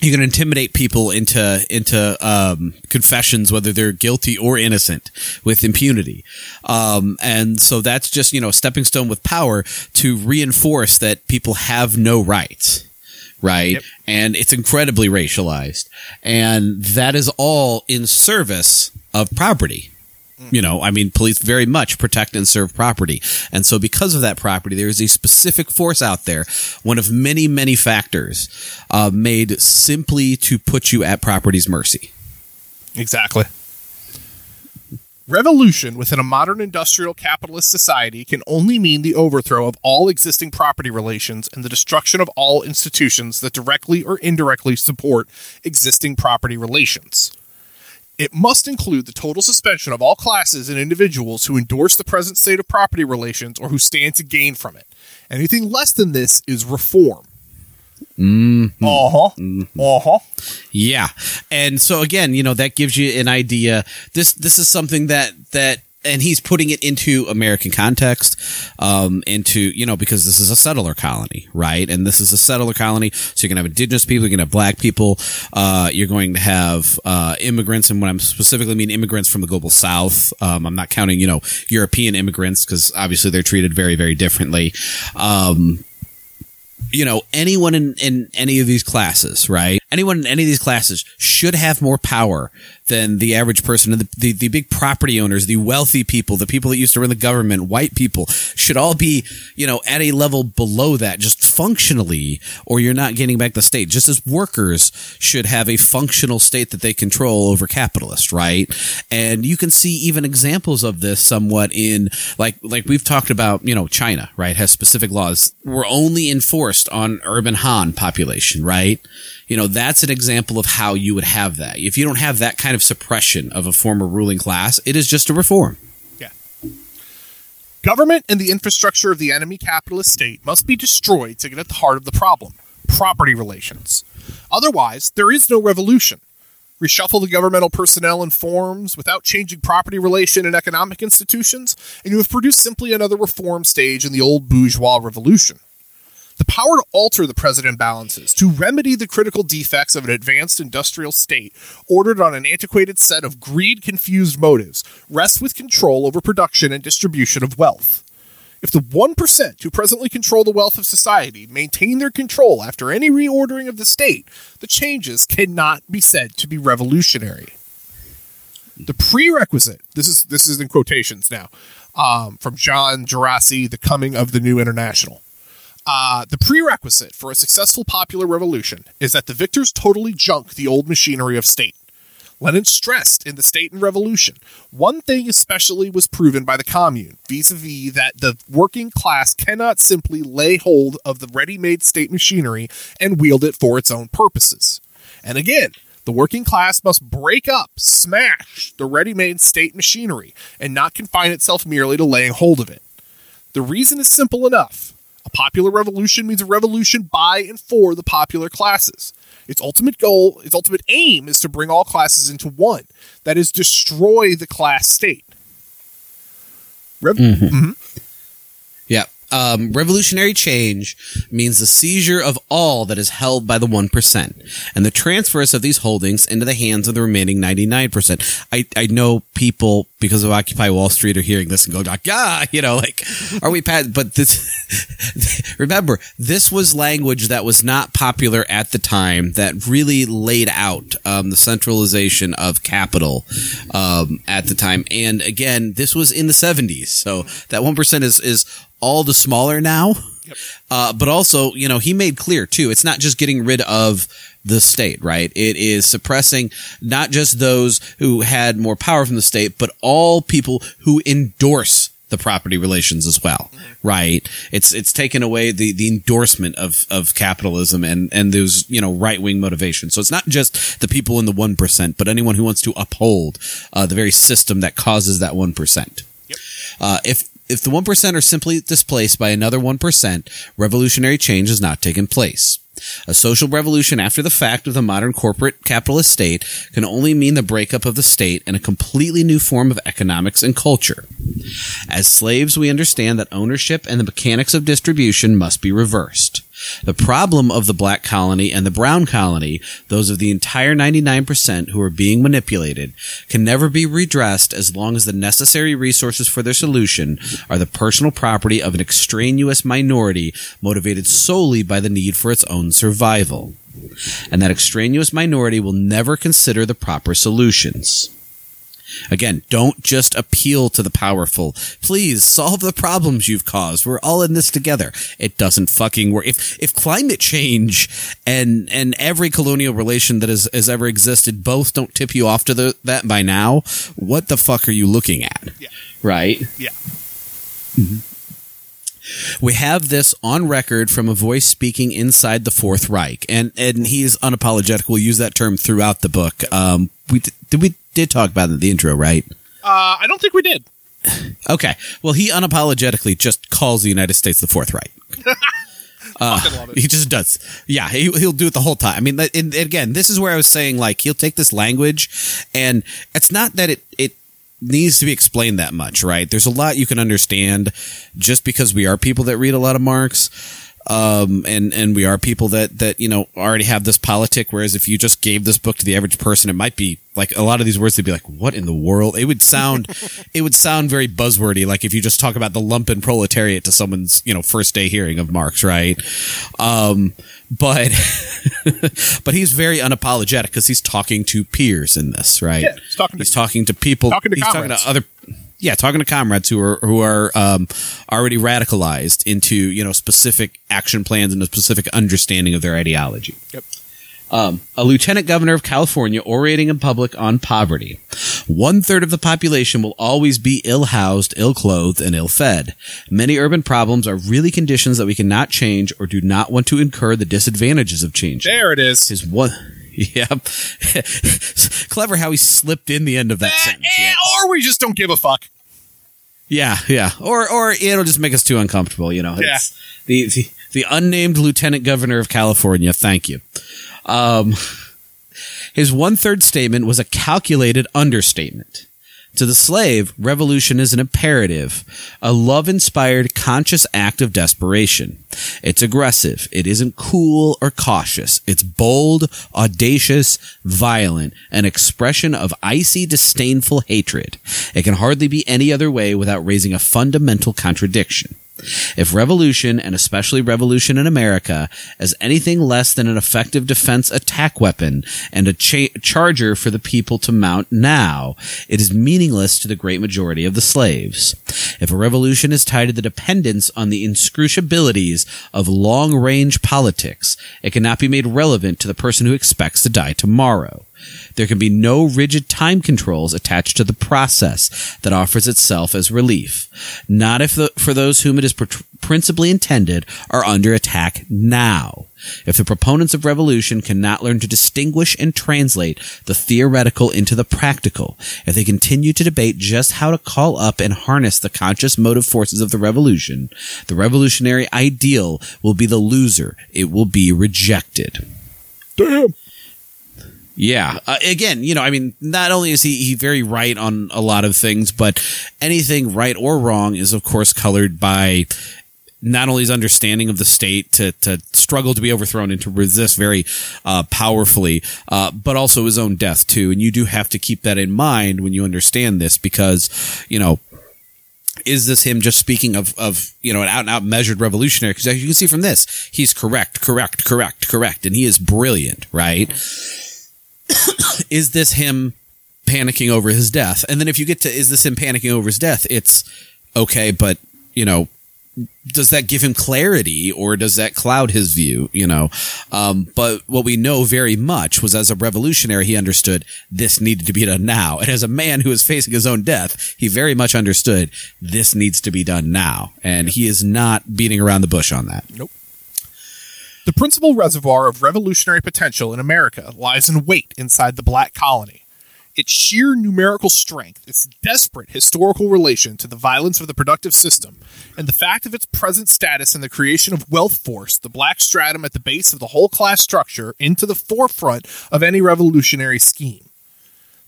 you can intimidate people into into um, confessions, whether they're guilty or innocent, with impunity. Um, and so that's just you know a stepping stone with power to reinforce that people have no rights right? Yep. And it's incredibly racialized. And that is all in service of property. Mm. You know, I mean, police very much protect and serve property. And so because of that property, there is a specific force out there, one of many, many factors, uh, made simply to put you at property's mercy. Exactly. Revolution within a modern industrial capitalist society can only mean the overthrow of all existing property relations and the destruction of all institutions that directly or indirectly support existing property relations. It must include the total suspension of all classes and individuals who endorse the present state of property relations or who stand to gain from it. Anything less than this is reform. Mm-hmm. Uh huh. Mm-hmm. Uh huh. Yeah, And so again, you know, that gives you an idea. This this is something that that and he's putting it into American context, um, into you know because this is a settler colony, right? And this is a settler colony, so you're gonna have indigenous people, you're gonna have black people, uh, you're going to have uh, immigrants, and when I'm specifically mean immigrants from the global South, um, I'm not counting you know European immigrants because obviously they're treated very very differently. Um, you know, anyone in, in any of these classes, right? Anyone in any of these classes should have more power than the average person. The, the, the big property owners, the wealthy people, the people that used to run the government, white people should all be, you know, at a level below that just functionally, or you're not getting back the state. Just as workers should have a functional state that they control over capitalists, right? And you can see even examples of this somewhat in, like, like we've talked about, you know, China, right? Has specific laws. Were only enforced on urban Han population, right? You know, that's an example of how you would have that. If you don't have that kind of suppression of a former ruling class, it is just a reform. Yeah. Government and the infrastructure of the enemy capitalist state must be destroyed to get at the heart of the problem property relations. Otherwise, there is no revolution. Reshuffle the governmental personnel and forms without changing property relation and economic institutions, and you have produced simply another reform stage in the old bourgeois revolution. Power to alter the present imbalances, to remedy the critical defects of an advanced industrial state ordered on an antiquated set of greed confused motives, rests with control over production and distribution of wealth. If the 1% who presently control the wealth of society maintain their control after any reordering of the state, the changes cannot be said to be revolutionary. The prerequisite, this is this is in quotations now, um, from John Gerassi, The Coming of the New International. Uh, the prerequisite for a successful popular revolution is that the victors totally junk the old machinery of state. Lenin stressed in the State and Revolution. One thing especially was proven by the Commune, vis a vis that the working class cannot simply lay hold of the ready made state machinery and wield it for its own purposes. And again, the working class must break up, smash the ready made state machinery, and not confine itself merely to laying hold of it. The reason is simple enough. A popular revolution means a revolution by and for the popular classes. Its ultimate goal, its ultimate aim is to bring all classes into one. That is, destroy the class state. Rev- Mhm. Mhm. Um, revolutionary change means the seizure of all that is held by the 1% and the transfers of these holdings into the hands of the remaining 99%. I, I know people because of Occupy Wall Street are hearing this and go, yeah, you know, like, are we but this, remember, this was language that was not popular at the time that really laid out, um, the centralization of capital, um, at the time. And again, this was in the 70s. So that 1% is, is all the smaller now. Uh, but also, you know, he made clear too, it's not just getting rid of the state, right? It is suppressing not just those who had more power from the state, but all people who endorse the property relations as well, right? It's, it's taken away the, the endorsement of, of capitalism and, and those, you know, right wing motivations. So it's not just the people in the 1%, but anyone who wants to uphold, uh, the very system that causes that 1%. Uh, if if the 1% are simply displaced by another 1%, revolutionary change has not taken place. A social revolution after the fact of the modern corporate capitalist state can only mean the breakup of the state and a completely new form of economics and culture. As slaves, we understand that ownership and the mechanics of distribution must be reversed. The problem of the black colony and the brown colony, those of the entire 99% who are being manipulated, can never be redressed as long as the necessary resources for their solution are the personal property of an extraneous minority motivated solely by the need for its own survival. And that extraneous minority will never consider the proper solutions. Again, don't just appeal to the powerful. Please solve the problems you've caused. We're all in this together. It doesn't fucking work. If if climate change and and every colonial relation that has, has ever existed both don't tip you off to the, that by now, what the fuck are you looking at? Yeah. Right? Yeah. We have this on record from a voice speaking inside the Fourth Reich, and and he's unapologetic. We'll use that term throughout the book. Um, we did we did talk about in the intro, right? Uh, I don't think we did. Okay. Well, he unapologetically just calls the United States the Fourth Reich. it. He just does. Yeah, he, he'll do it the whole time. I mean, and, and again, this is where I was saying like he'll take this language, and it's not that it it needs to be explained that much, right? There's a lot you can understand just because we are people that read a lot of Marx. Um, and, and we are people that, that, you know, already have this politic. Whereas if you just gave this book to the average person, it might be like a lot of these words, they'd be like, what in the world? It would sound, it would sound very buzzwordy. Like if you just talk about the lumpen proletariat to someone's, you know, first day hearing of Marx, right? Um, but, but he's very unapologetic because he's talking to peers in this, right? Yeah, he's talking to- he's talking to people, Talking to he's comrades. talking to other, yeah, talking to comrades who are who are um, already radicalized into you know specific action plans and a specific understanding of their ideology. Yep. Um, a lieutenant governor of California orating in public on poverty. One third of the population will always be ill housed, ill clothed, and ill fed. Many urban problems are really conditions that we cannot change or do not want to incur the disadvantages of change. There it is. His one. Yep. Clever how he slipped in the end of that sentence. Eh, yeah. or we just don't give a fuck. Yeah, yeah. Or or it'll just make us too uncomfortable, you know. Yeah. It's the, the the unnamed lieutenant governor of California. Thank you. Um, his one third statement was a calculated understatement. To the slave, revolution is an imperative, a love inspired conscious act of desperation. It's aggressive. It isn't cool or cautious. It's bold, audacious, violent, an expression of icy, disdainful hatred. It can hardly be any other way without raising a fundamental contradiction. If revolution, and especially revolution in America, is anything less than an effective defense attack weapon and a cha- charger for the people to mount now, it is meaningless to the great majority of the slaves. If a revolution is tied to the dependence on the inscrutabilities of long range politics, it cannot be made relevant to the person who expects to die tomorrow. There can be no rigid time controls attached to the process that offers itself as relief. Not if the, for those whom it is pr- principally intended are under attack now. If the proponents of revolution cannot learn to distinguish and translate the theoretical into the practical, if they continue to debate just how to call up and harness the conscious motive forces of the revolution, the revolutionary ideal will be the loser. It will be rejected. Damn. Yeah. Uh, again, you know, I mean, not only is he, he very right on a lot of things, but anything right or wrong is, of course, colored by not only his understanding of the state to, to struggle to be overthrown and to resist very uh, powerfully, uh, but also his own death, too. And you do have to keep that in mind when you understand this because, you know, is this him just speaking of, of you know an out and out measured revolutionary? Because as you can see from this, he's correct, correct, correct, correct, and he is brilliant, right? is this him panicking over his death? And then if you get to is this him panicking over his death, it's okay, but you know, does that give him clarity or does that cloud his view? You know, um, but what we know very much was as a revolutionary, he understood this needed to be done now. And as a man who is facing his own death, he very much understood this needs to be done now. And he is not beating around the bush on that. Nope. The principal reservoir of revolutionary potential in America lies in wait inside the black colony. Its sheer numerical strength, its desperate historical relation to the violence of the productive system, and the fact of its present status in the creation of wealth force the black stratum at the base of the whole class structure into the forefront of any revolutionary scheme.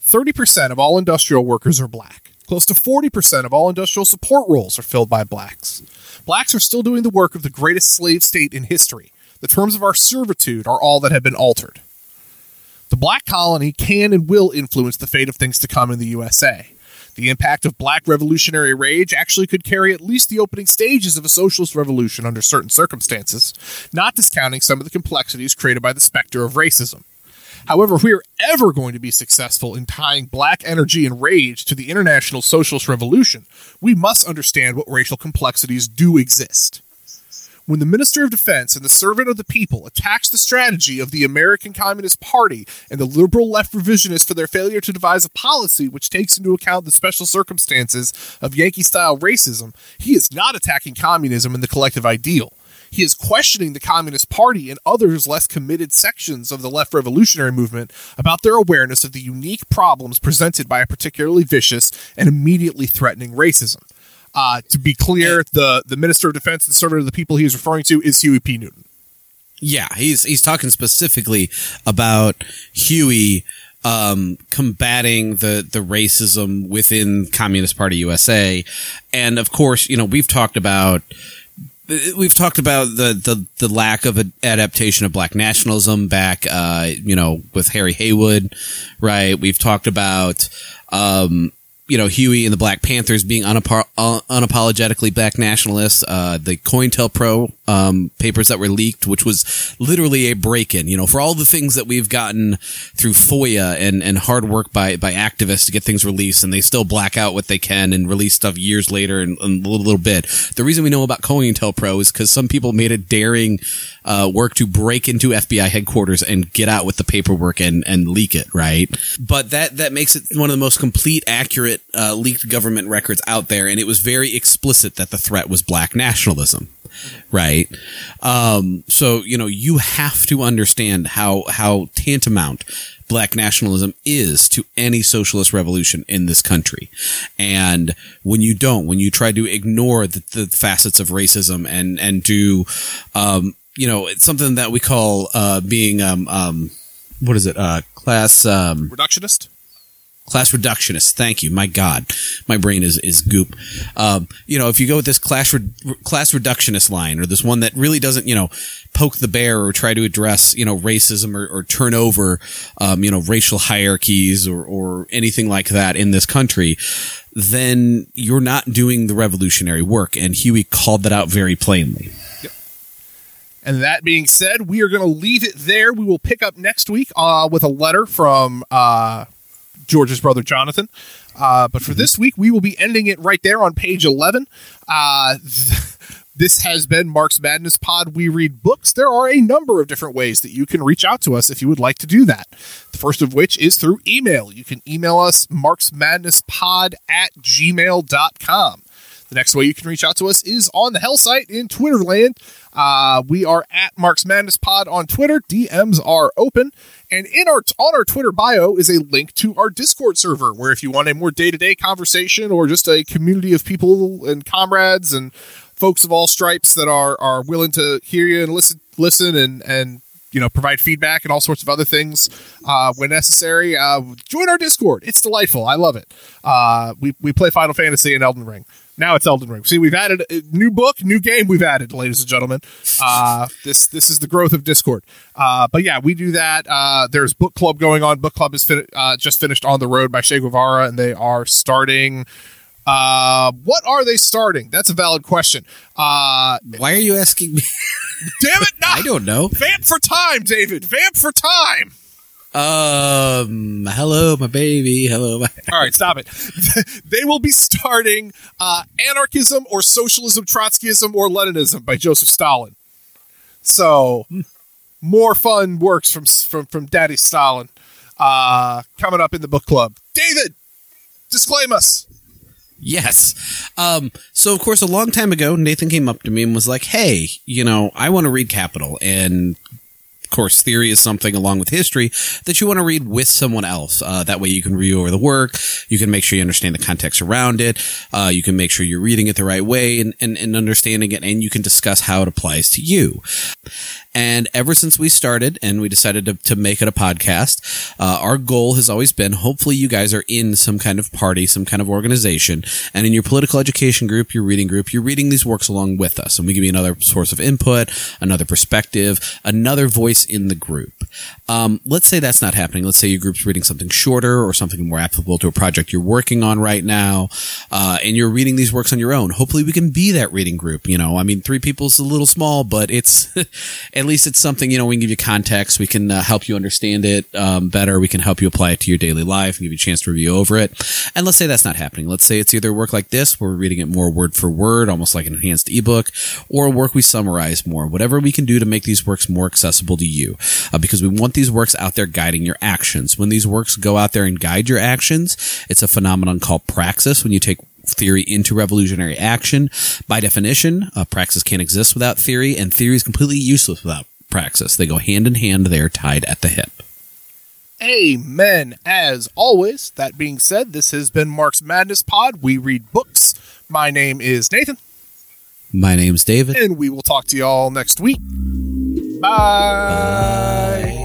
30% of all industrial workers are black. Close to 40% of all industrial support roles are filled by blacks. Blacks are still doing the work of the greatest slave state in history. The terms of our servitude are all that have been altered. The black colony can and will influence the fate of things to come in the USA. The impact of black revolutionary rage actually could carry at least the opening stages of a socialist revolution under certain circumstances, not discounting some of the complexities created by the specter of racism. However, if we are ever going to be successful in tying black energy and rage to the international socialist revolution, we must understand what racial complexities do exist. When the Minister of Defense and the servant of the people attacks the strategy of the American Communist Party and the liberal left revisionists for their failure to devise a policy which takes into account the special circumstances of Yankee style racism, he is not attacking communism and the collective ideal. He is questioning the Communist Party and others less committed sections of the left revolutionary movement about their awareness of the unique problems presented by a particularly vicious and immediately threatening racism. Uh, to be clear, the the Minister of Defense and Servant of the People he is referring to is Huey P. Newton. Yeah, he's he's talking specifically about Huey um, combating the the racism within Communist Party USA, and of course, you know we've talked about we've talked about the, the, the lack of adaptation of black nationalism back, uh, you know, with Harry Haywood, right? We've talked about, um, you know, Huey and the Black Panthers being unap- uh, unapologetically black nationalists, uh, the COINTELPRO um, papers that were leaked, which was literally a break-in. You know, for all the things that we've gotten through FOIA and, and hard work by by activists to get things released, and they still black out what they can and release stuff years later and, and a little, little, bit. The reason we know about COINTELPRO is because some people made a daring uh, work to break into FBI headquarters and get out with the paperwork and and leak it, right? But that that makes it one of the most complete, accurate uh, leaked government records out there, and it was very explicit that the threat was black nationalism right? Um, so you know you have to understand how how tantamount black nationalism is to any socialist revolution in this country. And when you don't, when you try to ignore the, the facets of racism and and do, um, you know, it's something that we call uh, being um, um, what is it? Uh, class um, reductionist. Class reductionist. Thank you. My God, my brain is is goop. Um, you know, if you go with this class re- class reductionist line, or this one that really doesn't, you know, poke the bear or try to address, you know, racism or, or turn over, um, you know, racial hierarchies or or anything like that in this country, then you're not doing the revolutionary work. And Huey called that out very plainly. And that being said, we are going to leave it there. We will pick up next week uh, with a letter from uh, George's brother Jonathan. Uh, but for this week, we will be ending it right there on page 11. Uh, th- this has been Marx Madness Pod. We read books. There are a number of different ways that you can reach out to us if you would like to do that. The first of which is through email. You can email us marxmadnesspod at gmail.com. The next way you can reach out to us is on the Hell site in Twitterland. Uh, we are at Marx Madness Pod on Twitter. DMs are open, and in our on our Twitter bio is a link to our Discord server, where if you want a more day to day conversation or just a community of people and comrades and folks of all stripes that are are willing to hear you and listen listen and and you know provide feedback and all sorts of other things uh, when necessary uh, join our discord. It's delightful. I love it. Uh, we, we play final fantasy and elden ring now it's Elden Ring. See, we've added a new book, new game. We've added, ladies and gentlemen. Uh, this this is the growth of Discord. Uh, but yeah, we do that. Uh, there's book club going on. Book club is fin- uh, just finished on the road by Che Guevara, and they are starting. Uh, what are they starting? That's a valid question. Uh, Why are you asking me? damn it! No. I don't know. Vamp for time, David. Vamp for time. Um, hello, my baby. Hello, my. All right, stop it. they will be starting uh, Anarchism or Socialism, Trotskyism, or Leninism by Joseph Stalin. So, more fun works from from from Daddy Stalin uh, coming up in the book club. David, disclaim us. Yes. Um, so of course, a long time ago, Nathan came up to me and was like, Hey, you know, I want to read Capital and course, theory is something along with history that you want to read with someone else. Uh, that way you can read over the work. You can make sure you understand the context around it. Uh, you can make sure you're reading it the right way and, and, and understanding it. And you can discuss how it applies to you. And ever since we started and we decided to, to make it a podcast, uh, our goal has always been hopefully you guys are in some kind of party, some kind of organization. And in your political education group, your reading group, you're reading these works along with us. And we give you another source of input, another perspective, another voice in the group. Um, let's say that's not happening. Let's say your group's reading something shorter or something more applicable to a project you're working on right now, uh, and you're reading these works on your own. Hopefully, we can be that reading group. You know, I mean, three people is a little small, but it's at least it's something. You know, we can give you context. We can uh, help you understand it um, better. We can help you apply it to your daily life and give you a chance to review over it. And let's say that's not happening. Let's say it's either work like this, where we're reading it more word for word, almost like an enhanced ebook, or work we summarize more. Whatever we can do to make these works more accessible to you, uh, because we want these works out there guiding your actions. When these works go out there and guide your actions, it's a phenomenon called praxis. When you take theory into revolutionary action, by definition, uh, praxis can't exist without theory, and theory is completely useless without praxis. They go hand in hand. They are tied at the hip. Amen. As always, that being said, this has been Marx Madness Pod. We read books. My name is Nathan, My name's David. and we will talk to y'all next week. Bye.